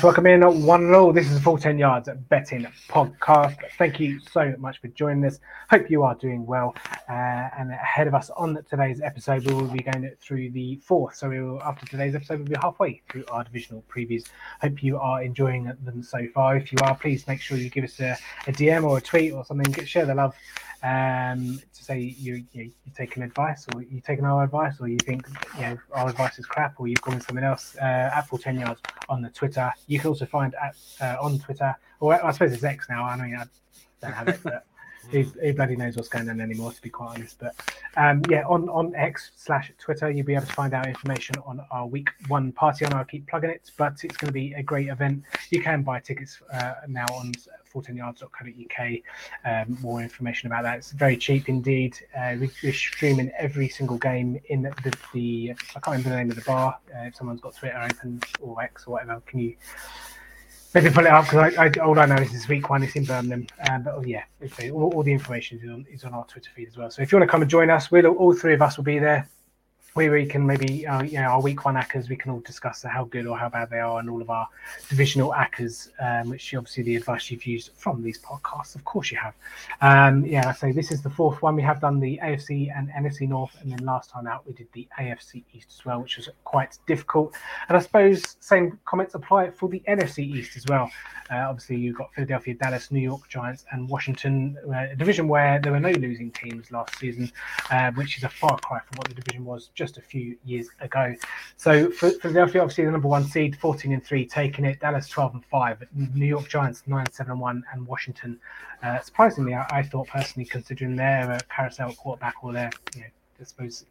Yes, welcome in one and all. This is a full 10 yards betting podcast. Thank you so much for joining us. Hope you are doing well. Uh, and ahead of us on today's episode, we will be going through the fourth. So we will, after today's episode, we'll be halfway through our divisional previews. Hope you are enjoying them so far. If you are, please make sure you give us a, a DM or a tweet or something. Share the love um, to say you, you you taking advice or you're taking our advice or you think you know our advice is crap or you've gone with someone else uh, at full 10 yards on the twitter you can also find at uh, on twitter or i suppose it's x now i mean i don't have it but who, who bloody knows what's going on anymore, to be quite honest. But um, yeah, on, on X slash Twitter, you'll be able to find out information on our week one party on. I'll keep plugging it, but it's going to be a great event. You can buy tickets uh, now on 14yards.co.uk. Um, more information about that. It's very cheap indeed. Uh, we, are streaming every single game in the, the, the, I can't remember the name of the bar. Uh, if someone's got Twitter open or X or whatever, can you Maybe pull it up because I, I, all I know is this week one. It's in Birmingham, um, but oh, yeah, all, all, the information is on, is on our Twitter feed as well. So if you want to come and join us, we'll all three of us will be there we can maybe uh, you know our week one ACCAs we can all discuss how good or how bad they are and all of our divisional ACCAs um, which obviously the advice you've used from these podcasts. Of course you have. Um, yeah so this is the fourth one. We have done the AFC and NFC North and then last time out we did the AFC East as well which was quite difficult. And I suppose same comments apply for the NFC East as well. Uh, obviously you've got Philadelphia Dallas New York Giants and Washington uh, a division where there were no losing teams last season uh, which is a far cry from what the division was just a few years ago. So for Philadelphia, obviously the number one seed, 14 and 3, taking it. Dallas 12 and 5. New York Giants 9 7 and 1. And Washington, uh, surprisingly, I, I, thought personally, considering their uh, carousel quarterback or their you know, I suppose,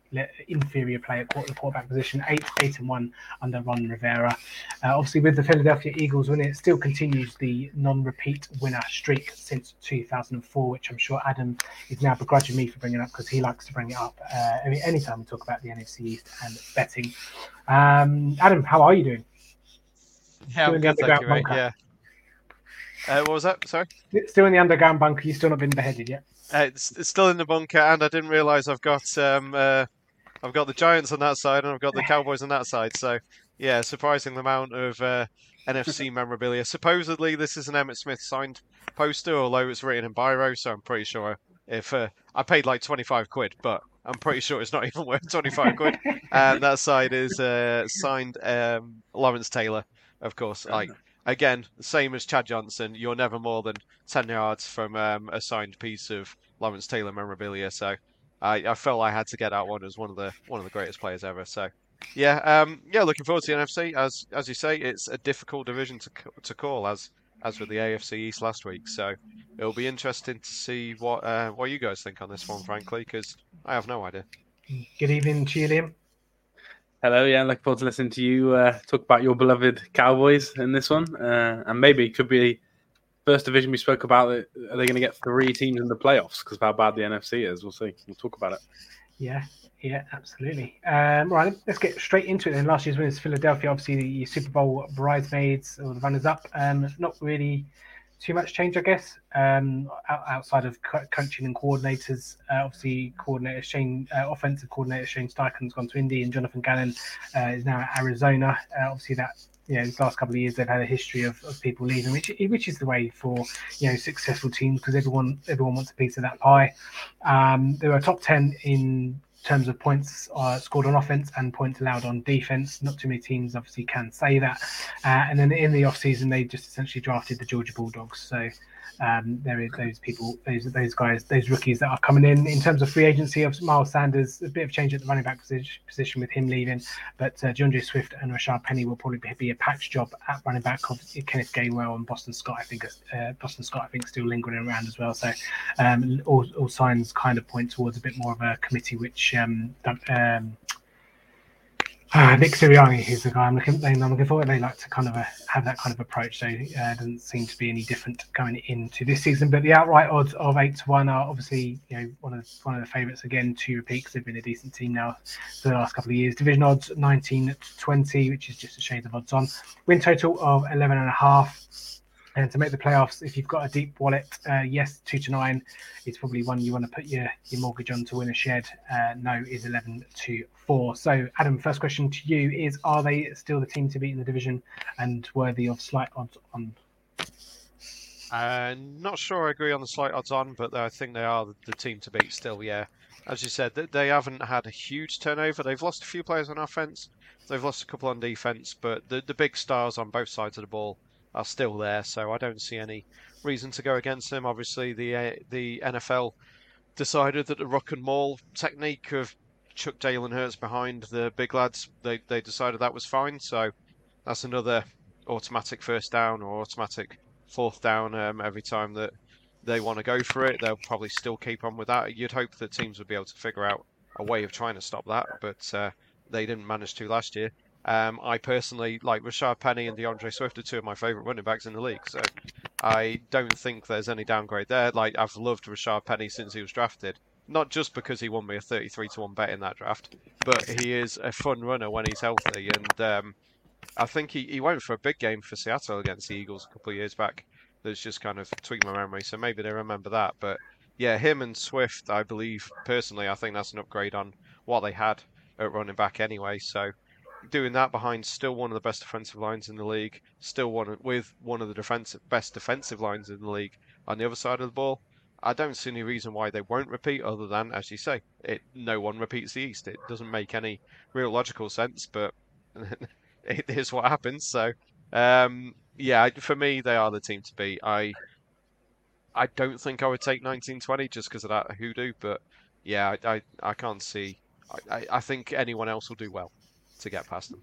inferior player at the quarterback position, eight eight and one under Ron Rivera. Uh, obviously, with the Philadelphia Eagles winning, it still continues the non-repeat winner streak since 2004, which I'm sure Adam is now begrudging me for bringing up because he likes to bring it up uh, any anytime we talk about the NFC East and betting. Um, Adam, how are you doing? Yeah, in the underground bunker. Yeah. Uh, what was that? Sorry. Still in the underground bunker. You've still not been beheaded yet. Uh, it's, it's, still in the bunker, and I didn't realise I've got um, uh, I've got the Giants on that side, and I've got the Cowboys on that side. So yeah, surprising amount of uh, NFC memorabilia. Supposedly, this is an Emmitt Smith signed poster, although it's written in biro, so I'm pretty sure if uh, I paid like 25 quid, but I'm pretty sure it's not even worth 25 quid. and that side is uh, signed um, Lawrence Taylor, of course. Like again, same as Chad Johnson, you're never more than 10 yards from um, a signed piece of Lawrence Taylor memorabilia. So I, I felt I had to get that one as one of the one of the greatest players ever. So yeah, um, yeah, looking forward to the NFC. As as you say, it's a difficult division to to call as as with the AFC East last week. So it'll be interesting to see what uh, what you guys think on this one, frankly, because I have no idea. Good evening, Julian. Hello, yeah, looking forward to listening to you uh, talk about your beloved Cowboys in this one, uh, and maybe it could be first division we spoke about. Are they going to get three teams in the playoffs because of how bad the NFC is? We'll see. We'll talk about it. Yeah, yeah, absolutely. Um, right, let's get straight into it. Then last year's winners, Philadelphia, obviously the Super Bowl bridesmaids or the runners-up. Um, not really too much change, I guess, um, outside of coaching and coordinators. Uh, obviously, coordinator Shane, uh, offensive coordinator Shane Steichen's gone to Indy, and Jonathan Gannon uh, is now at Arizona. Uh, obviously, that you know, the last couple of years they've had a history of, of people leaving, which which is the way for you know successful teams because everyone everyone wants a piece of that pie. Um, they were top ten in terms of points uh, scored on offense and points allowed on defense. Not too many teams obviously can say that. Uh, and then in the offseason, they just essentially drafted the Georgia Bulldogs. So um, there is those people, those those guys, those rookies that are coming in. In terms of free agency of Miles Sanders, a bit of change at the running back position, with him leaving, but uh, D'Andre Swift and Rashaad Penny will probably be a patch job at running back. Obviously, Kenneth Gainwell and Boston Scott, I think, uh, Boston Scott, I think, still lingering around as well. So um, all, all signs kind of point towards a bit more of a committee, which um, um, uh, Nick Sirianni is the guy I'm looking. I'm looking forward. They like to kind of uh, have that kind of approach. So uh, doesn't seem to be any different going into this season. But the outright odds of eight to one are obviously you know one of the, one of the favourites again to repeat because they've been a decent team now for the last couple of years. Division odds 19 to 20, which is just a shade of odds on. Win total of 11 and a half. And to make the playoffs, if you've got a deep wallet, uh, yes, two to nine is probably one you want to put your, your mortgage on to win a shed. Uh, no is 11 to four. So, Adam, first question to you is Are they still the team to beat in the division and worthy of slight odds on? Uh, not sure I agree on the slight odds on, but I think they are the team to beat still, yeah. As you said, they haven't had a huge turnover. They've lost a few players on offense, they've lost a couple on defense, but the, the big stars on both sides of the ball are still there, so I don't see any reason to go against them. Obviously, the uh, the NFL decided that the rock and maul technique of chuck Jalen Hurts behind the big lads, they, they decided that was fine, so that's another automatic first down or automatic fourth down um, every time that they want to go for it. They'll probably still keep on with that. You'd hope that teams would be able to figure out a way of trying to stop that, but uh, they didn't manage to last year. Um, I personally like Rashaad Penny and D'Andre Swift are two of my favourite running backs in the league, so I don't think there's any downgrade there. Like I've loved Rashaad Penny since he was drafted, not just because he won me a 33 to one bet in that draft, but he is a fun runner when he's healthy, and um, I think he, he went for a big game for Seattle against the Eagles a couple of years back. That's just kind of tweaked my memory, so maybe they remember that. But yeah, him and Swift, I believe personally, I think that's an upgrade on what they had at running back anyway. So doing that behind still one of the best defensive lines in the league, still one with one of the best defensive lines in the league on the other side of the ball. I don't see any reason why they won't repeat, other than, as you say, it no one repeats the East. It doesn't make any real logical sense, but it is what happens. So, um, yeah, for me, they are the team to beat. I I don't think I would take 1920 just because of that hoodoo, but yeah, I, I, I can't see. I, I think anyone else will do well to get past them.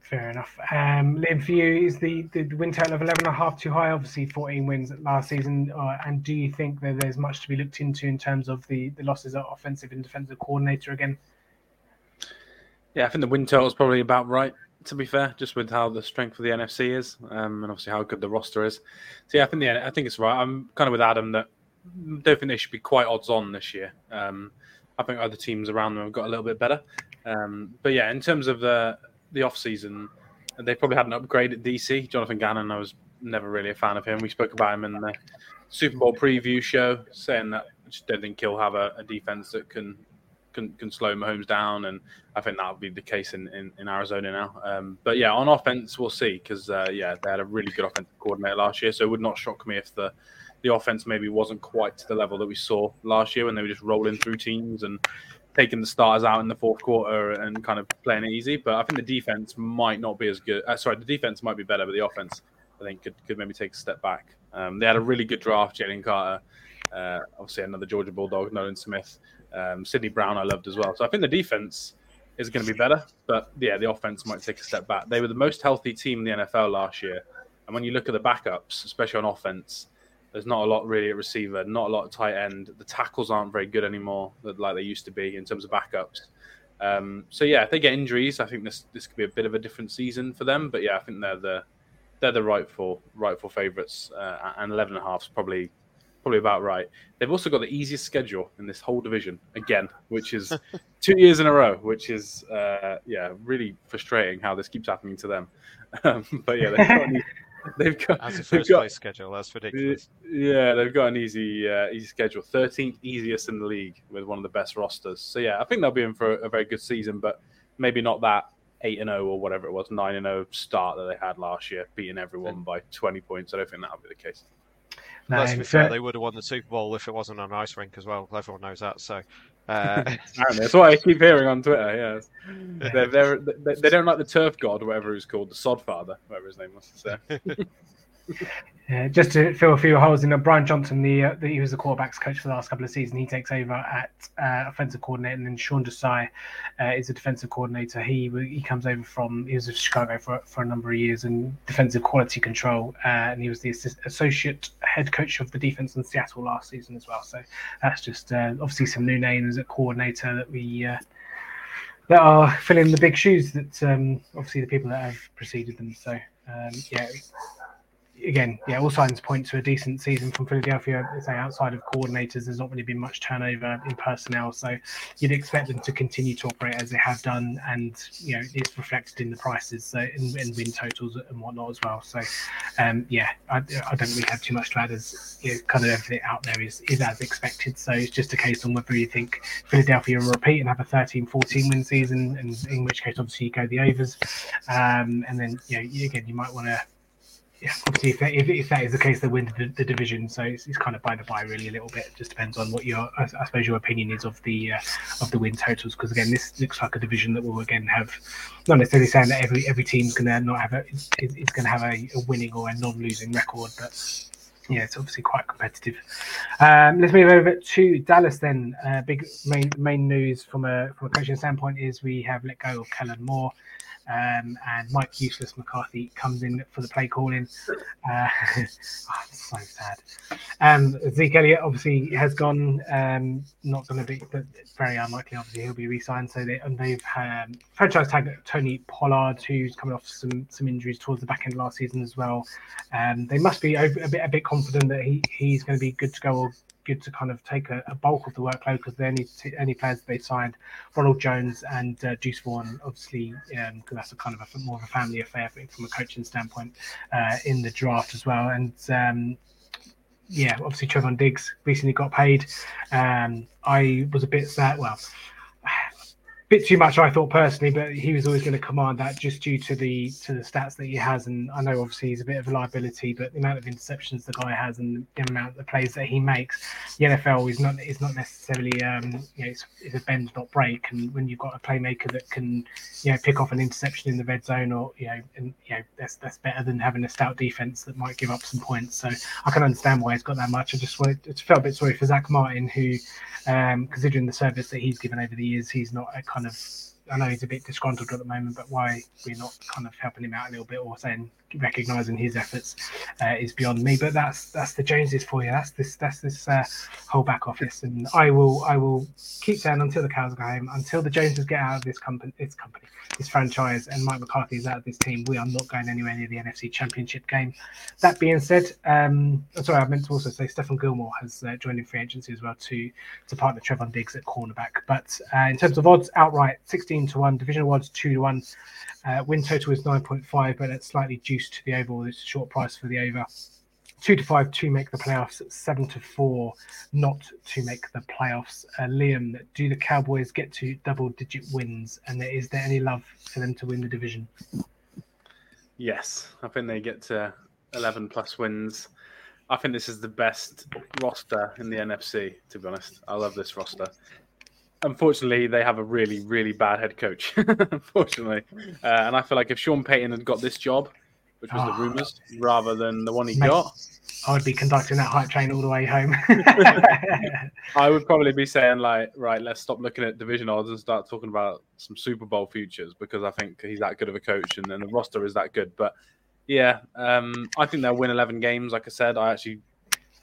Fair enough. Um, Liam, for you, is the, the win total of 11 and a half too high? Obviously, 14 wins last season. Uh, and do you think that there's much to be looked into in terms of the, the losses at offensive and defensive coordinator again? Yeah, I think the win total is probably about right to be fair, just with how the strength of the NFC is, um, and obviously how good the roster is. So yeah, I think the I think it's right. I'm kind of with Adam that I don't think they should be quite odds on this year. Um, I think other teams around them have got a little bit better. Um, but yeah, in terms of the the off season, they probably had an upgrade at DC. Jonathan Gannon, I was never really a fan of him. We spoke about him in the Super Bowl preview show, saying that I just don't think he'll have a, a defense that can can, can slow Mahomes down, and I think that'll be the case in, in, in Arizona now. Um, but yeah, on offense, we'll see because uh, yeah, they had a really good offensive coordinator last year, so it would not shock me if the the offense maybe wasn't quite to the level that we saw last year when they were just rolling through teams and taking the starters out in the fourth quarter and kind of playing it easy. But I think the defense might not be as good. Uh, sorry, the defense might be better, but the offense I think could, could maybe take a step back. Um, they had a really good draft, Jalen Carter, uh, obviously another Georgia Bulldog, Nolan Smith. Um, Sydney Brown, I loved as well. So I think the defense is going to be better, but yeah, the offense might take a step back. They were the most healthy team in the NFL last year, and when you look at the backups, especially on offense, there's not a lot really at receiver, not a lot at tight end. The tackles aren't very good anymore, like they used to be in terms of backups. Um, so yeah, if they get injuries, I think this this could be a bit of a different season for them. But yeah, I think they're the they're the rightful rightful favourites, uh, and eleven and a half is probably probably about right. They've also got the easiest schedule in this whole division again, which is two years in a row, which is uh, yeah really frustrating how this keeps happening to them. Um, but yeah, they've got, an, they've got as a first got, place schedule. That's ridiculous. Yeah, they've got an easy uh, easy schedule, thirteenth easiest in the league with one of the best rosters. So yeah, I think they'll be in for a, a very good season, but maybe not that eight and zero oh or whatever it was, nine and zero oh start that they had last year, beating everyone by twenty points. I don't think that'll be the case. No, Let's be fair, they would have won the Super Bowl if it wasn't an ice rink as well. Everyone knows that. So uh... that's what I keep hearing on Twitter. Yes, they're, they're, they, they don't like the turf god, whatever he's called, the sod father, whatever his name was. So. Uh, just to fill a few holes in, uh, Brian Johnson, the, uh, the, he was the quarterbacks coach for the last couple of seasons. He takes over at uh, offensive coordinator, and then Sean Desai uh, is a defensive coordinator. He he comes over from he was in Chicago for for a number of years in defensive quality control, uh, and he was the assist, associate head coach of the defense in Seattle last season as well. So that's just obviously some new names at coordinator that we that are filling the big shoes that um, obviously the people that have preceded them. So um, yeah again, yeah, all signs point to a decent season from Philadelphia. Say outside of coordinators, there's not really been much turnover in personnel, so you'd expect them to continue to operate as they have done, and you know it's reflected in the prices, so in win totals and whatnot as well. So um, yeah, I, I, don't really have too much to add. As you know, kind of everything out there is is as expected. So it's just a case on whether you think Philadelphia will repeat and have a 13-14 win season, and in which case obviously you go the overs, um, and then you know again you might want to yeah, obviously, if that, if, if that is the case, they win the, the division. So it's, it's, kind of by the by, really, a little bit. It just depends on what your, I, I suppose, your opinion is of the uh, of the win totals. Because again, this looks like a division that will again have not necessarily saying that every every team's going to not have a is, is going to have a, a, winning or a non-losing record, but yeah, it's obviously quite competitive. Um, let's move over to Dallas then. Uh, big main main news from a from a coaching standpoint is we have let go of Kellen Moore. Um, and Mike Useless McCarthy comes in for the play calling. Uh, oh, so sad. Um, Zeke Elliott obviously has gone. Um, not going to be, but very unlikely. Obviously, he'll be re-signed. So they and they've um, franchise tag Tony Pollard, who's coming off some some injuries towards the back end last season as well. Um, they must be a, a bit a bit confident that he he's going to be good to go or good to kind of take a, a bulk of the workload because t- only players they signed, Ronald Jones and uh, Deuce Vaughn, obviously, because um, that's a kind of a, more of a family affair from a coaching standpoint uh, in the draft as well. And um, yeah, obviously Trevon Diggs recently got paid. Um, I was a bit sad. Well, bit too much, I thought personally, but he was always going to command that just due to the to the stats that he has. And I know obviously he's a bit of a liability, but the amount of interceptions the guy has and the amount of plays that he makes, the NFL is not is not necessarily um, you know it's, it's a bend not break. And when you've got a playmaker that can you know pick off an interception in the red zone, or you know and you know that's that's better than having a stout defense that might give up some points. So I can understand why he's got that much. I just wanted to felt a bit sorry for Zach Martin who um, considering the service that he's given over the years, he's not a kind of I know he's a bit disgruntled at the moment, but why we're not kind of helping him out a little bit or saying recognizing his efforts uh, is beyond me. But that's that's the Joneses for you. That's this that's this uh, whole back office, and I will I will keep saying until the cows go home, until the Joneses get out of this company, this company, this franchise, and Mike McCarthy is out of this team. We are not going anywhere near the NFC Championship game. That being said, um, sorry, I meant to also say Stephon Gilmore has uh, joined in free agency as well to to partner Trevon Diggs at cornerback. But uh, in terms of odds, outright sixteen to one, divisional odds two to one. Uh, win total is 9.5, but it's slightly juiced to the over. It's a short price for the over. Two to five to make the playoffs. Seven to four not to make the playoffs. Uh, Liam, do the Cowboys get to double-digit wins? And is there any love for them to win the division? Yes, I think they get to 11 plus wins. I think this is the best roster in the NFC. To be honest, I love this roster unfortunately, they have a really, really bad head coach. unfortunately, uh, and I feel like if Sean Payton had got this job, which was oh, the ah. rumors, rather than the one he mate, got, I would be conducting that hype train all the way home. I would probably be saying like, right, let's stop looking at division odds and start talking about some Super Bowl futures because I think he's that good of a coach and, and the roster is that good. But yeah, um, I think they'll win 11 games. Like I said, I actually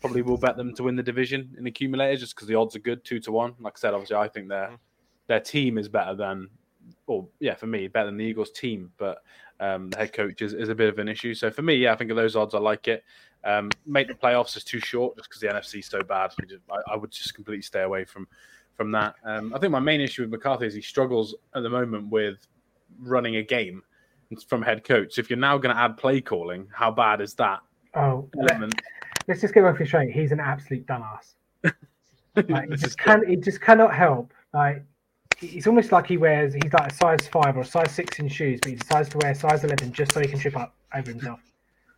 probably will bet them to win the division in accumulator just because the odds are good, two to one. Like I said, obviously, I think their mm-hmm. their team is better than, or yeah, for me, better than the Eagles' team. But um, the head coach is, is a bit of an issue. So for me, yeah, I think of those odds, I like it. Um, make the playoffs is too short just because the NFC is so bad. I, I, would just completely stay away from from that. Um, I think my main issue with McCarthy is he struggles at the moment with running a game from head coach. If you're now going to add play calling, how bad is that? Oh, element? let's just get one thing straight. He's an absolute dumbass. like, he just can he just cannot help. Like it's almost like he wears he's like a size five or a size six in shoes, but he decides to wear size eleven just so he can trip up over himself.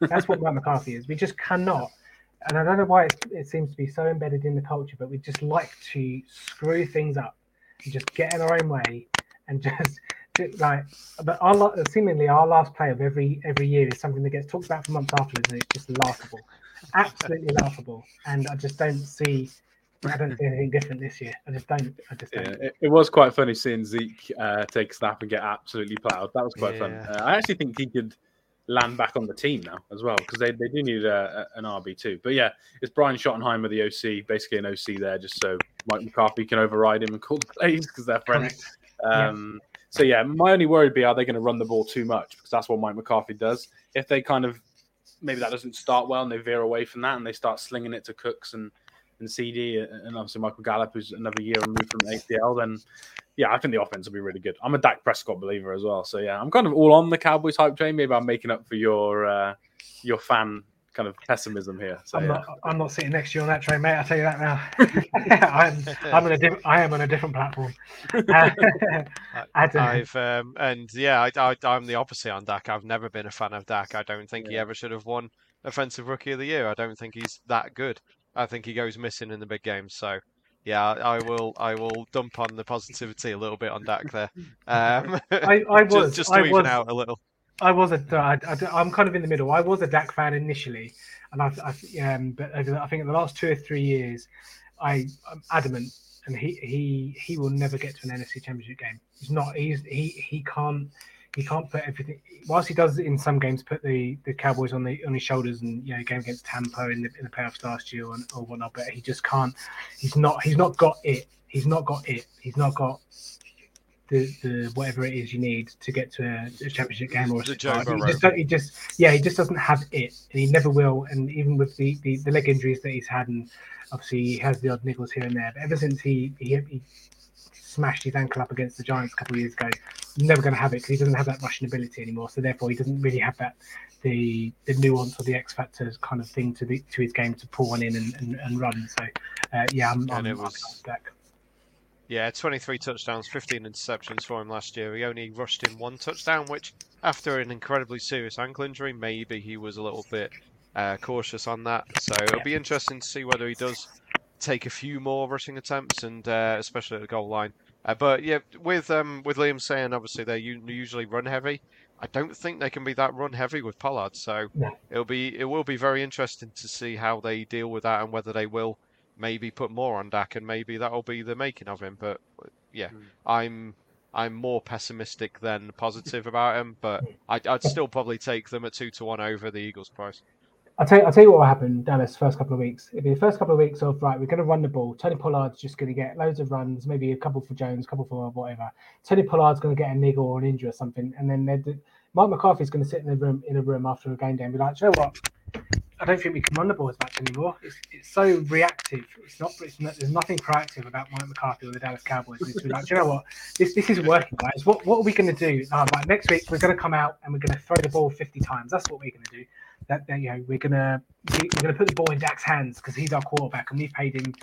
That's what Mike McCarthy is. We just cannot, and I don't know why it seems to be so embedded in the culture, but we just like to screw things up and just get in our own way and just like but our seemingly our last play of every every year is something that gets talked about for months afterwards and it's just laughable absolutely laughable. And I just don't see. I don't see anything different this year. I just don't. I just don't. Yeah, it, it, was quite funny seeing Zeke uh, take a snap and get absolutely plowed. That was quite yeah. fun. Uh, I actually think he could land back on the team now as well because they, they do need a, a, an RB too. But yeah, it's Brian Schottenheimer, the OC, basically an OC there, just so Mike McCarthy can override him and call the plays because they're friends. Um, yeah. So yeah, my only worry would be are they going to run the ball too much because that's what Mike McCarthy does. If they kind of maybe that doesn't start well and they veer away from that and they start slinging it to Cooks and and CD and obviously Michael Gallup, who's another year removed from ACL, then yeah, I think the offense will be really good. I'm a Dak Prescott believer as well. So yeah, I'm kind of all on the Cowboys hype train. Maybe I'm making up for your uh, your fan kind of pessimism here. So, I'm yeah. not. I'm not sitting next to you on that train, mate. I'll tell you that now. I'm. I'm on a different. I am on a different platform. Uh, I've um, and yeah, I, I, I'm the opposite on Dak. I've never been a fan of Dak. I don't think he ever should have won Offensive Rookie of the Year. I don't think he's that good. I think he goes missing in the big games. So yeah, I I will I will dump on the positivity a little bit on Dak there. Um, I, I was. just to I even was. out a little. I was a. I, I, I'm kind of in the middle. I was a Dak fan initially, and I've, I've um, but I think in the last two or three years, I, I'm adamant, and he he he will never get to an NFC Championship game. He's not. He's he he can't. He can't put everything. Whilst he does in some games, put the, the Cowboys on the on his shoulders, and you know, game against Tampa in the in the playoffs last year or, or whatnot. But he just can't. He's not. He's not got it. He's not got it. He's not got the, the whatever it is you need to get to a, a championship game or a The he just, he just yeah he just doesn't have it and he never will and even with the, the, the leg injuries that he's had and obviously he has the odd niggles here and there but ever since he he, he smashed his ankle up against the Giants a couple of years ago never going to have it because he doesn't have that rushing ability anymore so therefore he doesn't really have that the the nuance or the X factors kind of thing to the to his game to pull one in and, and, and run so uh, yeah I'm, I'm, And it I'm was- back. Yeah, 23 touchdowns, 15 interceptions for him last year. He only rushed in one touchdown, which, after an incredibly serious ankle injury, maybe he was a little bit uh, cautious on that. So it'll be interesting to see whether he does take a few more rushing attempts, and uh, especially at the goal line. Uh, but yeah, with um, with Liam saying obviously they u- usually run heavy. I don't think they can be that run heavy with Pollard. So No. it'll be it will be very interesting to see how they deal with that and whether they will maybe put more on Dak, and maybe that'll be the making of him. But yeah, Mm. I'm I'm more pessimistic than positive about him, but I'd, I'd still probably take them at two to one over the Eagles price. I'll tell, you, I'll tell you what will happen, Dallas, first couple of weeks. It'll be the first couple of weeks of, right, we're going to run the ball. Tony Pollard's just going to get loads of runs, maybe a couple for Jones, a couple for whatever. Tony Pollard's going to get a niggle or an injury or something. And then Mike McCarthy's going to sit in the room in a room after a game day and be like, you know what? I don't think we can run the ball as much anymore. It's, it's so reactive. It's not, it's not. There's nothing proactive about Mike McCarthy or the Dallas Cowboys. It's like, "Do you know what? This this is working, guys. What what are we going to do? Uh, right, next week we're going to come out and we're going to throw the ball 50 times. That's what we're going to do. That, that you know we're to we're to put the ball in Dak's hands because he's our quarterback and we've paid him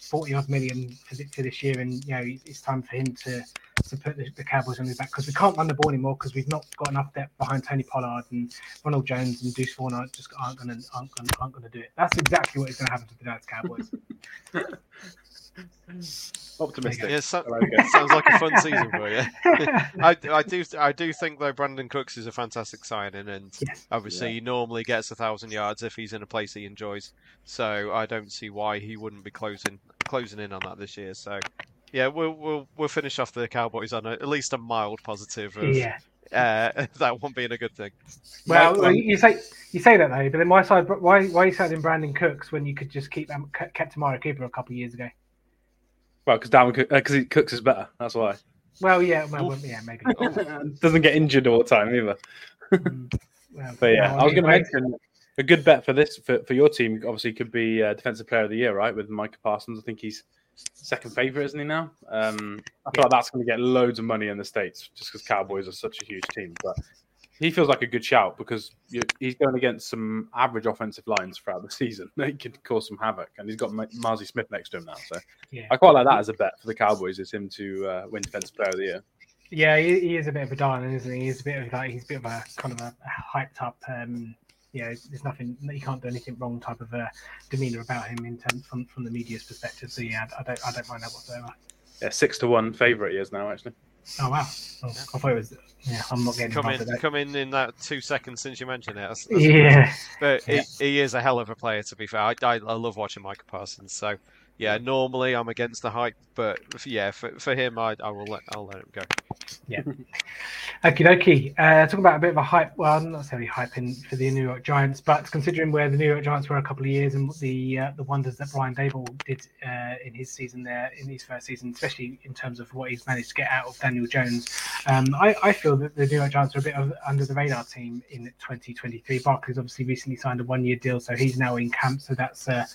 40 odd million for, for this year and you know it's time for him to to put the, the Cowboys on his back because we can't run the ball anymore because we've not got enough depth behind Tony Pollard and Ronald Jones and Deuce Vaughn just aren't to aren't gonna aren't to do it. That's exactly what is to happen to the Dallas Cowboys. Optimistic. Yeah, so, it. sounds like a fun season for you. I, I do I do think though Brandin Cooks is a fantastic signing, and yes. obviously Yeah. he normally gets a thousand yards if he's in a place he enjoys. So I don't see why he wouldn't be closing closing in on that this year. So yeah, we'll we'll we'll finish off the Cowboys on a, at least a mild positive of Yeah. uh, that one being a good thing. Well, Mike, um, you say you say that though, but then why side why why are you selling Brandin Cooks when you could just keep um, kept kept Amari Cooper a couple of years ago? Well, because Dalvin, because he cooks is better. That's why. Well, yeah, well, well, yeah, maybe. Doesn't get injured all the time either. Mm, well, But yeah, well, I was going to mention a good bet for this for, for your team. Obviously, could be uh, defensive player of the year, right? With Micah Parsons, I think he's second favorite, isn't he now? Um, I feel like that's going to get loads of money in the states just because Cowboys are such a huge team. But he feels like a good shout because he's going against some average offensive lines throughout the season. They could cause some havoc, and he's got Ma- Mazi Smith next to him now. So Yeah. I quite like that as a bet for the Cowboys. Is him to uh, win defensive player of the year. Yeah, he, he is a bit of a darling, isn't he? He's a bit of like he's a bit of a kind of a, hyped up. Um, you know, there's nothing he can't do anything wrong type of a demeanor about him in terms from from the media's perspective. So yeah, I don't I don't mind that whatsoever. Yeah, six to one favorite he is now. Actually, Oh wow, oh, I thought it was. Yeah, I'm not getting Come involved in, that. come in in that two seconds since you mentioned it. That's, that's Yeah, But Yeah. he, he is a hell of a player, to be fair. I, I, I love watching Micah Parsons. So, yeah, normally I'm against the hype, but f- yeah, for, for him, I, I will let I'll let him go. Yeah. Okie dokie. Uh, talking about a bit of a hype. Well, not necessarily hyping for the New York Giants, but considering where the New York Giants were a couple of years and the uh, the wonders that Brian Daboll did uh, in his season there, in his first season, especially in terms of what he's managed to get out of Daniel Jones, um, I, I feel that the New York Giants are a bit of under the radar team in 2023. Barkley's obviously recently signed a one year deal, so he's now in camp. So that's uh,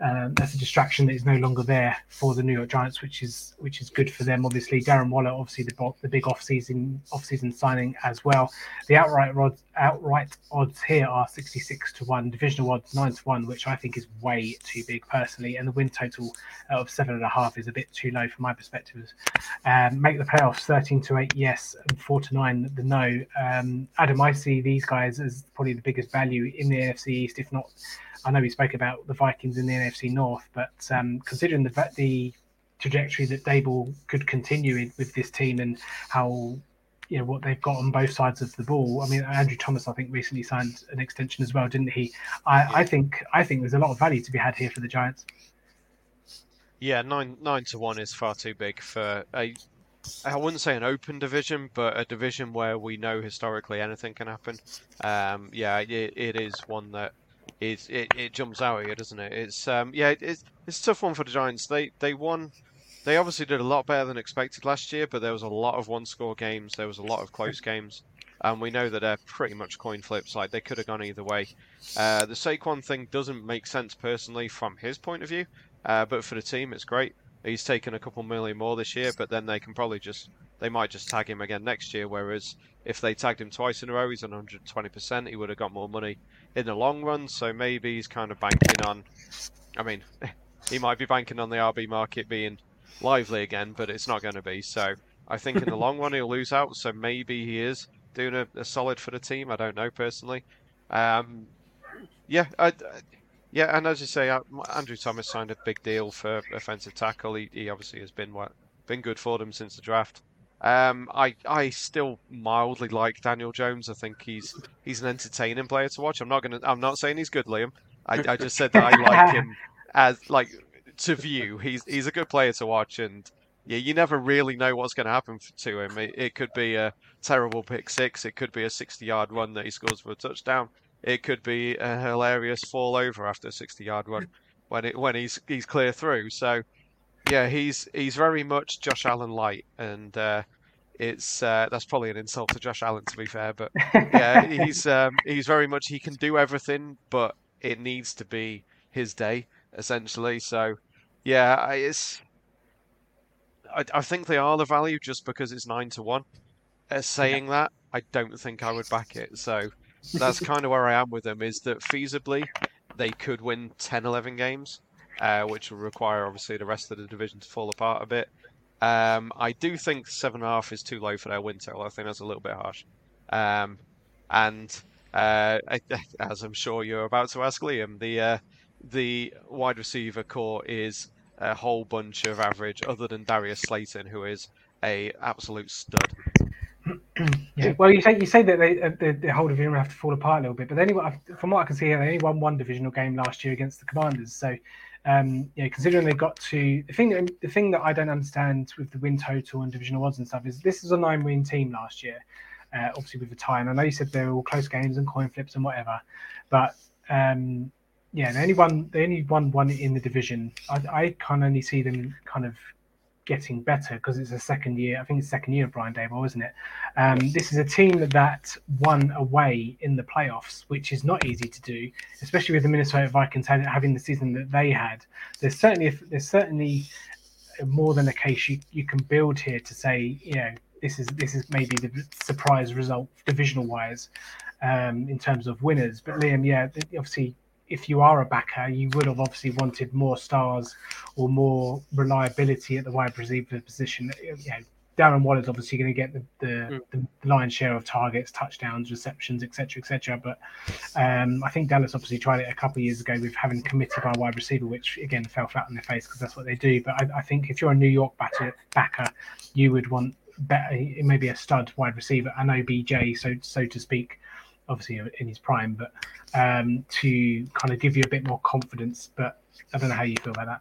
um, that's a distraction that is no longer there for the New York Giants, which is which is good for them. Obviously, Darren Waller, obviously the the big off season off season signing as well. The outright odds outright odds here are sixty six to one, divisional odds nine to one, which I think is way too big personally, and the win total of seven and a half is a bit too low from my perspective. Um, make the playoffs thirteen to eight, yes, and four to nine, the no. Um, Adam, I see these guys as probably the biggest value in the NFC East, if not I know we spoke about the Vikings in the NFC North, but um, considering the the trajectory that Daboll could continue with this team and how you know what they've got on both sides of the ball. I mean, Andrew Thomas, I think, recently signed an extension as well, didn't he? I, I think I think there's a lot of value to be had here for the Giants. Yeah, nine nine to one is far too big for a. I wouldn't say an open division, but a division where we know historically anything can happen. Um, yeah, it, it is one that it, it, it jumps out here, doesn't it? It's um yeah, it's it's a tough one for the Giants. They they won. They obviously did a lot better than expected last year, but there was a lot of one-score games. There was a lot of close games, and we know that they're pretty much coin flips. Like they could have gone either way. Uh, the Saquon thing doesn't make sense personally from his point of view, uh, but for the team, it's great. He's taken a couple million more this year, but then they can probably just they might just tag him again next year. Whereas if they tagged him twice in a row, he's on 120%. He would have got more money in the long run. So maybe he's kind of banking on. I mean, he might be banking on the RB market being lively again, but it's not going to be. So I think in the long run he'll lose out. So maybe he is doing a, a solid for the team. I don't know personally. Um, yeah, I, yeah, and as you say, uh, Andrew Thomas signed a big deal for offensive tackle. He, he obviously has been what, been good for them since the draft. Um, I I still mildly like Daniel Jones. I think he's he's an entertaining player to watch. I'm not gonna. I'm not saying he's good, Liam. I, I just said that I like him as like to view. He's he's a good player to watch, and yeah, you never really know what's going to happen to him. It, it could be a terrible pick six. It could be a 60 yard run that he scores for a touchdown. It could be a hilarious fall over after a 60 yard run when it when he's he's clear through. So yeah, he's he's very much Josh Allen light, and uh, it's uh, that's probably an insult to Josh Allen to be fair, but yeah, he's um, he's very much he can do everything, but it needs to be his day essentially. So yeah, it's I, I think they are the value just because it's nine to one. Uh, saying that, I don't think I would back it. So that's kind of where I am with them. Is that feasibly they could win 10, 11 games uh, which will require obviously the rest of the division to fall apart a bit. Um, I do think seven and a half is too low for their win total. I think that's a little bit harsh. Um, and uh, as I'm sure you're about to ask Liam, the uh, the wide receiver core is a whole bunch of average, other than Darius Slayton, who is a absolute stud. yeah. Well, you say you say that they, uh, the, the whole division have to fall apart a little bit, but they only, from what I can see here, they only won one divisional game last year against the Commanders. So um, you know, considering they've got to the thing, the thing that I don't understand with the win total and divisional odds and stuff is this is a nine-win team last year, uh, obviously with the tie. And I know you said they were all close games and coin flips and whatever, but um, yeah, they only won they only won one in the division. I, I can only see them kind of getting better because it's a second year. I think it's second year of Brian Daboll, isn't it? Um, this is a team that won away in the playoffs, which is not easy to do, especially with the Minnesota Vikings having the season that they had. There's certainly there's certainly more than a case you, you can build here to say, you know, this is this is maybe the surprise result divisional wise um, in terms of winners. But Liam, yeah, obviously if you are a backer, you would have obviously wanted more stars or more reliability at the wide receiver position. You know, Darren Waller's obviously going to get the, the, mm. the, lion's share of targets, touchdowns, receptions, etc., etc. But um, I think Dallas obviously tried it a couple of years ago with having committed by wide receiver, which again fell flat on their face because that's what they do. But I, I, think if you're a New York batter, backer, you would want better, maybe a stud wide receiver, an OBJ, so so to speak, obviously in his prime, but um, to kind of give you a bit more confidence. But I don't know how you feel about that.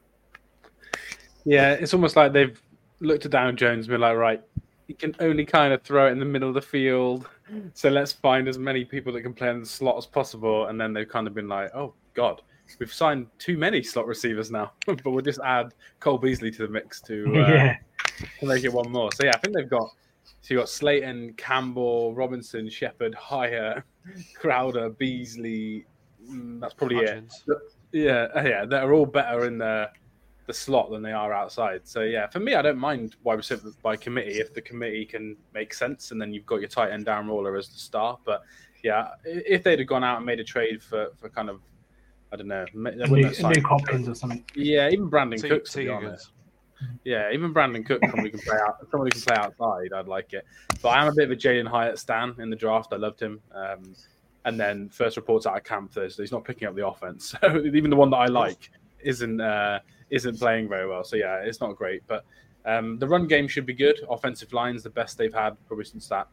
Yeah, it's almost like they've looked at Down Jones and been like, right, you can only kind of throw it in the middle of the field. So let's find as many people that can play in the slot as possible. And then they've kind of been like, oh, God, we've signed too many slot receivers now, but we'll just add Cole Beasley to the mix to, uh, yeah. to make it one more. So yeah, I think they've got so you got Slayton, Campbell, Robinson, Shepard, Hyatt, Crowder, Beasley. Mm, that's probably Hodgins. it. Yeah, uh, yeah, they're all better in the the slot than they are outside. So yeah, for me, I don't mind wide receiver by committee if the committee can make sense, and then you've got your tight end Darren Waller as the star. But yeah, if they'd have gone out and made a trade for for kind of I don't know, Luke Hopkins or something. Yeah, even Brandin Cooks to be honest. Yeah, even Brandin Cook, somebody can play out. Can play outside. I'd like it, but I am a bit of a Jalin Hyatt stan in the draft. I loved him. Um, and then first reports out of camp Thursday, he's not picking up the offense. So even the one that I like isn't uh, isn't playing very well. So yeah, it's not great. But um, the run game should be good. Offensive line's the best they've had probably since that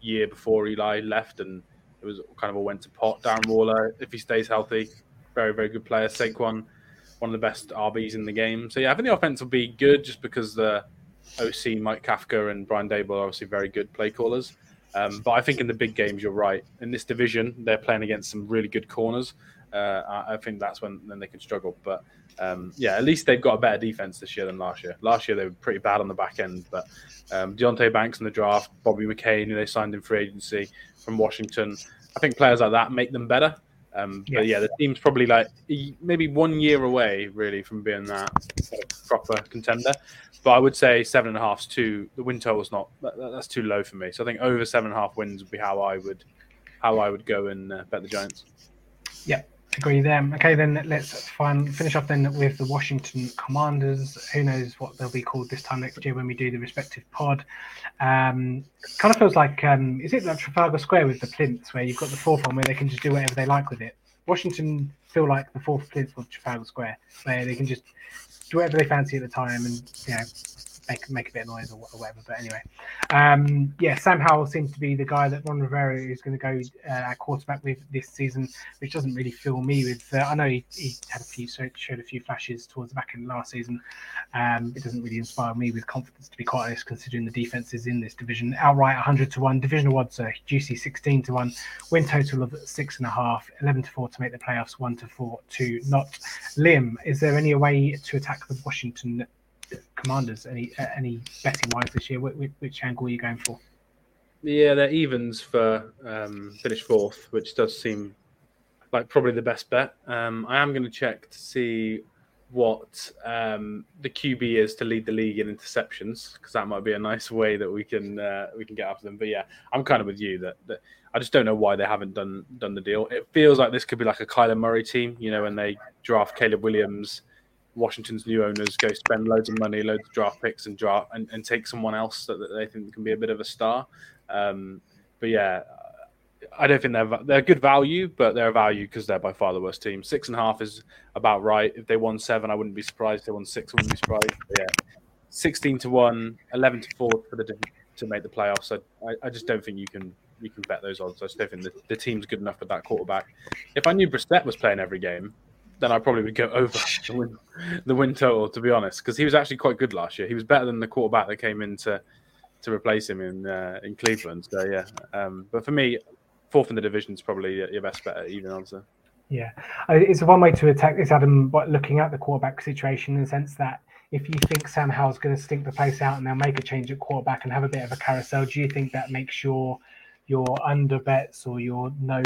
year before Eli left, and it was kind of all went to pot. Darren Waller, if he stays healthy, very very good player. Saquon one of the best RBs in the game. So yeah, I think the offense will be good just because the OC Mike Kafka and Brian Daboll are obviously very good play callers. Um, but I think in the big games, you're right. In this division, they're playing against some really good corners. Uh, I think that's when then they can struggle. But um, yeah, at least they've got a better defense this year than last year. Last year they were pretty bad on the back end. But um, Deonte Banks in the draft, Bobby McCain, who they signed in free agency from Washington. I think players like that make them better. Um, yes. But yeah, the team's probably like maybe one year away, really, from being that proper contender. But I would say seven and a half's too. The win total's not that, that's too low for me. So I think over seven and a half wins would be how I would how I would go and uh, bet the Giants. Yeah, agree there. Okay, then let's find, finish off then with the Washington Commanders. Who knows what they'll be called this time next year when we do the respective pod. Um, kind of feels like, um, is it like Trafalgar Square with the plinths where you've got the fourth one where they can just do whatever they like with it? Washington feel like the fourth plinth of Trafalgar Square where they can just do whatever they fancy at the time and, you know, make make a bit of noise or, whatever. But anyway, um, yeah, Sam Howell seems to be the guy that Ron Rivera is going to go uh, at quarterback with this season, which doesn't really fill me with. Uh, I know he, he, had a few so showed a few flashes towards the back end last season. Um, it doesn't really inspire me with confidence, to be quite honest, considering the defenses in this division. Outright 100 to one, divisional odds are juicy 16 to one, win total of six and a half, 11 to four to make the playoffs, one to four to not. Liam, is there any way to attack the Washington Commanders any any betting wise this year? Which, which, angle are you going for? Yeah, they're evens for um, finish fourth, which does seem like probably the best bet. Um, I am going to check to see what um, the QB is to lead the league in interceptions because that might be a nice way that we can uh, we can get after them. But yeah, I'm kind of with you that, that I just don't know why they haven't done done the deal. It feels like this could be like a Kyler Murray team, you know, when they draft Caleb Williams Washington's new owners go spend loads of money, loads of draft picks, and draft and, and take someone else that, they think can be a bit of a star. Um, but yeah, I don't think they're they're good value, but they're a value because they're by far the worst team. Six and a half is about right. If they won seven, I wouldn't be surprised. If they won six, I wouldn't be surprised. But yeah, sixteen to one, 11 to four for the to make the playoffs. I, I just don't think you can you can bet those odds. I don't think the, the team's good enough with that quarterback. If I knew Brissett was playing every game, then I probably would go over the win, the win total, to be honest, because he was actually quite good last year. He was better than the quarterback that came in to, to replace him in uh, in Cleveland. So yeah, um, but for me, fourth in the division is probably your best bet, even answer. Yeah, it's one way to attack this, Adam. But looking at the quarterback situation in the sense that if you think Sam Howell's going to stink the place out and they'll make a change at quarterback and have a bit of a carousel, do you think that makes your your under bets or your no?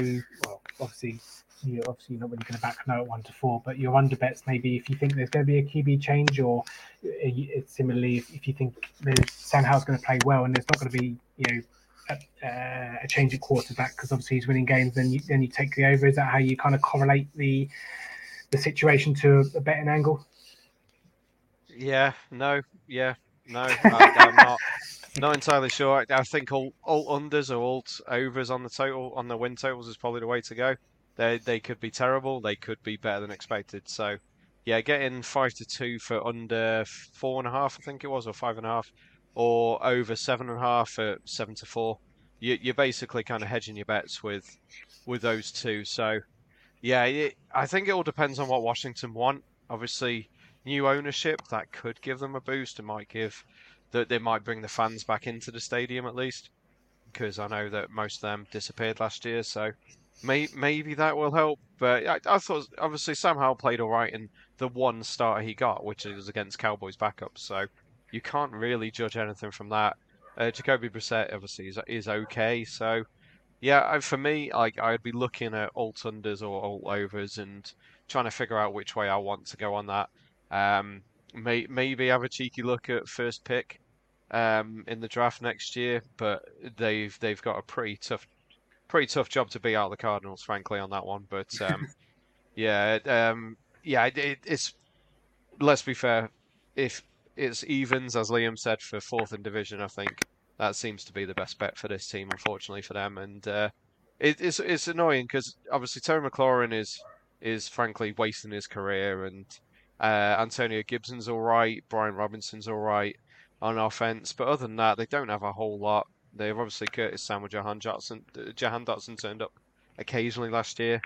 Well, obviously you obviously not really going to back no at one to four, but your under bets maybe if you think there's going to be a QB change, or uh, similarly if, you think Sam Howell's going to play well and there's not going to be you know a, uh, a change at quarterback because obviously he's winning games, then you, then you take the over. Is that how you kind of correlate the the situation to a, betting angle? Yeah, no, yeah, no, I, am not. Not entirely sure. I think all, all unders or all overs on the total on the win totals is probably the way to go. They they could be terrible. They could be better than expected. So, yeah, getting five to two for under four and a half, I think it was, or five and a half, or over seven and a half for seven to four. You, you're basically kind of hedging your bets with with those two. So, yeah, it, I think it all depends on what Washington want. Obviously, new ownership that could give them a boost. It might give that they might bring the fans back into the stadium at least, because I know that most of them disappeared last year. So May, maybe that will help. But I, I, thought obviously Howell played all right in the one starter he got, which was against Cowboys backup. So you can't really judge anything from that. Uh, Jacoby Brissett obviously is, is okay. So yeah, for me, like I'd be looking at alt unders or alt overs and trying to figure out which way I want to go on that. Um, may, maybe have a cheeky look at first pick um, in the draft next year, but they've they've got a pretty tough pretty tough job to beat out the Cardinals, frankly, on that one. But um, yeah, um, yeah, it, it's let's be fair. If it's evens, as Liam said, for fourth in division, I think that seems to be the best bet for this team, unfortunately for them. And uh, it, it's it's annoying because obviously Terry McLaurin is is frankly wasting his career, and uh, Antonio Gibson's all right, Brian Robinson's all right on offense, but other than that, they don't have a whole lot. They've obviously Curtis Samuel, Jahan Dotson, Jahan Dotson turned up occasionally last year.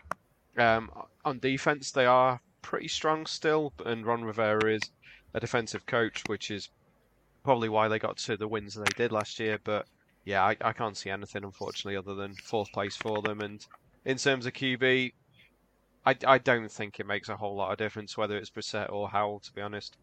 Um, on defense, they are pretty strong still, and Ron Rivera is a defensive coach, which is probably why they got to the wins that they did last year. But yeah, I, I can't see anything unfortunately other than fourth place for them. And in terms of QB, I, I don't think it makes a whole lot of difference whether it's Brissett or Howell, to be honest.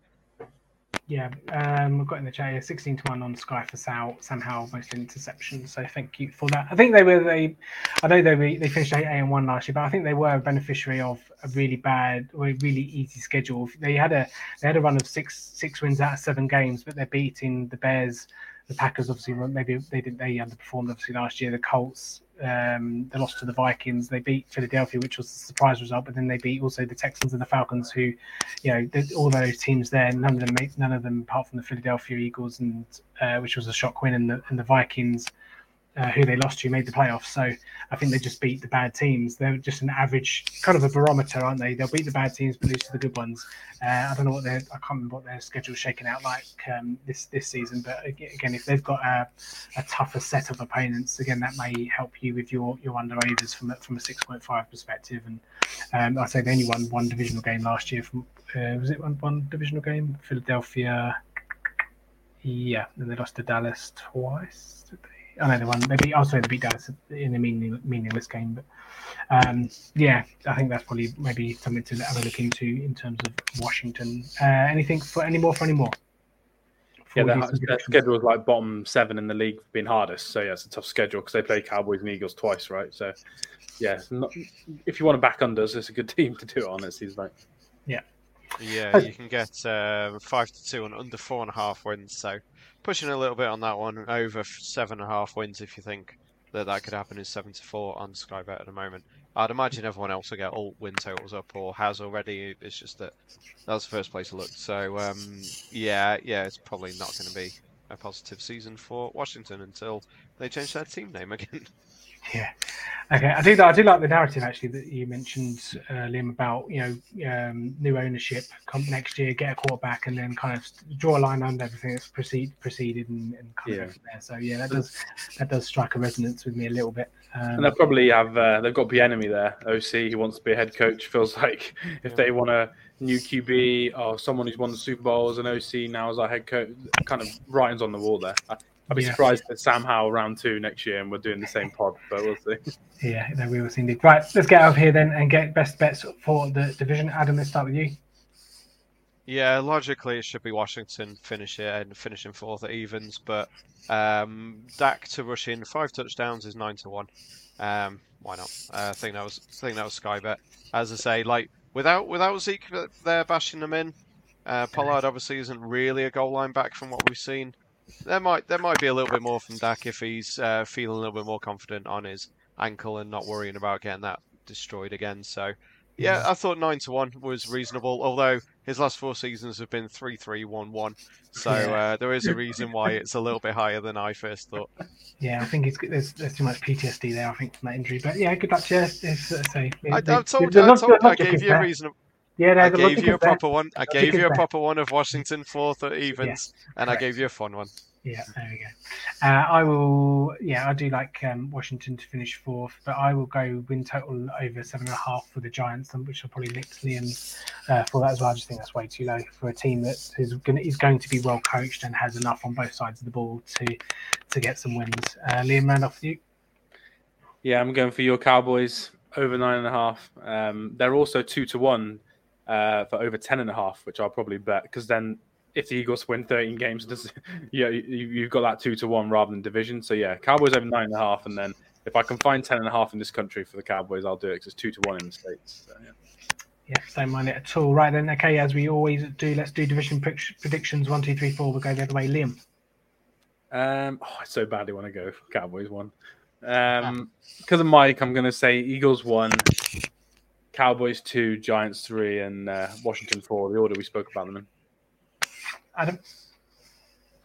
Yeah, um, we've got in the chat here 16 to 1 on Sky for Sam, Howell, most interceptions. So thank you for that. I think they were, they, I know they were, they finished 8 and 1 last year, but I think they were a beneficiary of a really bad or a really easy schedule. They had a, they had a run of six, six wins out of seven games, but they're beating the Bears, the Packers, obviously, maybe they didn't, they underperformed obviously last year, the Colts, um, they lost to the Vikings. They beat Philadelphia, which was a surprise result, but then they beat also the Texans and the Falcons, who, you know, all those teams there, none of them, none of them, apart from the Philadelphia Eagles, and uh, which was a shock win, and the and the Vikings uh, who they lost to made the playoffs. So I think they just beat the bad teams. They're just an average kind of a barometer, aren't they? They'll beat the bad teams but lose to the good ones. Uh, I don't know what their I can't remember what their schedule's shaking out like um, this this season. But again, if they've got a, a, tougher set of opponents, again that may help you with your your under from from a six point five perspective. And um, I say they only won one divisional game last year. From uh, was it one, one divisional game? Philadelphia. Yeah, and they lost to Dallas twice. Did they? I know they won. They beat. Also, they beat Dallas in a meaning, meaningless game. But um, yeah, I think that's probably maybe something to have a look into in terms of Washington. Uh, anything for any more for any more? Yeah, their, their schedule is like bottom seven in the league, being hardest. So yeah, it's a tough schedule because they play Cowboys and Eagles twice, right? So yeah, not, if you want to back unders, it's a good team to do it on. It seems like. Yeah. You can get uh, five to two and under four and a half wins. So pushing a little bit on that one over seven and a half wins if you think that that could happen is seven to four on Sky Bet at the moment. I'd imagine everyone else will get all win totals up or has already. It's just that that's the first place to look. So um, yeah, yeah, it's probably not going to be a positive season for Washington until they change their team name again. Yeah. Okay, I do. I do like the narrative actually that you mentioned, uh, Liam, about you know um, new ownership come next year, get a quarterback, and then kind of draw a line under everything that's proceed, proceeded and, and kind yeah. of there. So yeah, that does that does strike a resonance with me a little bit. Um, and they'll probably have uh, they've got Bieniemy there. OC, he wants to be a head coach. Feels like if they want a new QB or someone who's won the Super Bowl as an OC now as our head coach, kind of writings on the wall there. I'd be yeah. surprised if Sam Howell round two next year and we're doing the same pod, but we'll see. Yeah, no, we will see indeed. Right, let's get out of here then and get best bets for the division. Adam, let's start with you. Yeah, logically it should be Washington finish it and finishing fourth at evens, but um, Dak to rush in five touchdowns is nine to one. Um, why not? Uh, I think that was I think that was Sky Bet. As I say, like without without Zeke there bashing them in, uh, Pollard obviously isn't really a goal line back from what we've seen. There might there might be a little bit more from Dak if he's uh, feeling a little bit more confident on his ankle and not worrying about getting that destroyed again. So yeah, I thought nine to one was reasonable. Although his last four seasons have been three three one one, so uh, there is a reason why it's a little bit higher than I first thought. Yeah, I think it's, there's there's too much PTSD there. I think from that injury, but yeah, good luck to you. I, I told you, I, told, I gave you a reason. Yeah, no, I gave you a proper one. I gave you a proper one of Washington fourth at evens, yeah, and I gave you a fun one. Yeah, there we go. Uh, I will. Yeah, I do like um, Washington to finish fourth, but I will go win total over seven and a half for the Giants, which will probably nick Liam uh, for that as well. I just think that's way too low for a team that is going to, is going to be well coached and has enough on both sides of the ball to to get some wins. Uh, Liam Randolph, you. Yeah, I'm going for your Cowboys over nine and a half. Um, they're also two to one uh, for over ten and a half, which I'll probably bet because then if the Eagles win 13 games, does, yeah, you, have got that two to one rather than division. So yeah, Cowboys over nine and a half, and then if I can find ten and a half in this country for the Cowboys, I'll do it because it's two to one in the states. So, yeah. Yeah, don't mind it at all. Right then, okay, as we always do, let's do division predictions. One, two, three, four. We'll go the other way. Liam. Um, oh, I so badly want to go Cowboys one. Um, because of Mike, I'm going to say Eagles one, Cowboys two, Giants three, and uh, Washington four. The order we spoke about them in. Adam.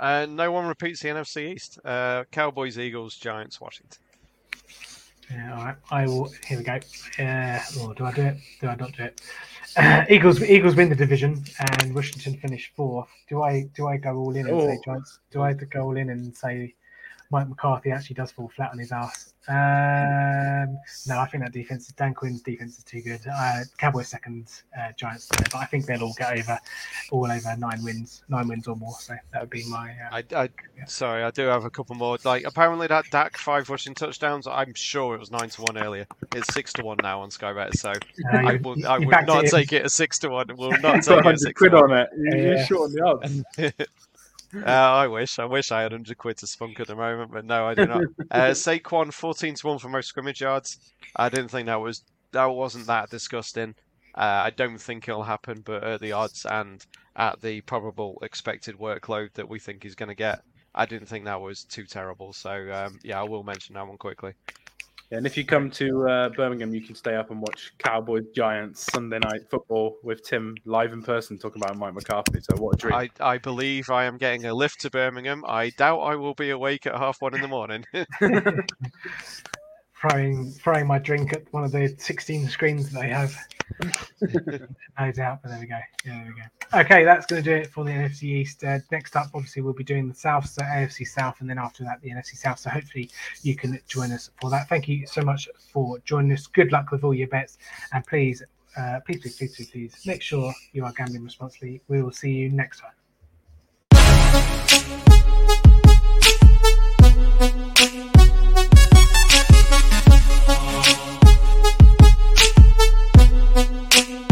Uh, no one repeats the NFC East. Uh, Cowboys, Eagles, Giants, Washington. Yeah, all right. I will. Here we go. Uh, oh, do I do it? Do I not do it? Uh, Eagles. Eagles win the division, and Washington finish fourth. Do I? Do I go all in and oh. say Giants? Do I go all in and say Mike McCarthy actually does fall flat on his ass. Um, no, I think that defense, Dan Quinn's defense is too good. Uh, Cowboys second, uh, Giants third, but I think they'll all get over, all over nine wins, nine wins or more. So that would be my. Uh, I, I yeah. sorry, I do have a couple more. Like apparently that Dak five rushing touchdowns. I'm sure it was nine to one earlier. It's six to one now on Sky Bet. So uh, I will, I would not it take it as six to one. We'll not take it six quid on it. You're yeah. short on the odds. Uh, I wish. I wish I had 100 quid to spunk at the moment, but no, I do not. Uh, Saquon 14 to 1 for most scrimmage yards. I didn't think that was that wasn't that disgusting. Uh, I don't think it'll happen, but at the odds and at the probable expected workload that we think he's going to get, I didn't think that was too terrible. So um, yeah, I will mention that one quickly. Yeah, and if you come to uh, Birmingham, you can stay up and watch Cowboys Giants Sunday night football with Tim live in person talking about Mike McCarthy. So what a dream! I, I believe I am getting a lift to Birmingham. I doubt I will be awake at half one in the morning. throwing throwing my drink at one of the 16 screens that they have. no doubt, but there we go. Yeah, there we go. Okay, that's going to do it for the NFC East. Uh, next up, obviously, we'll be doing the South, so AFC South, and then after that, the NFC South. So hopefully, you can join us for that. Thank you so much for joining us. Good luck with all your bets, and please, uh, please, please, please, please, please make sure you are gambling responsibly. We will see you next time.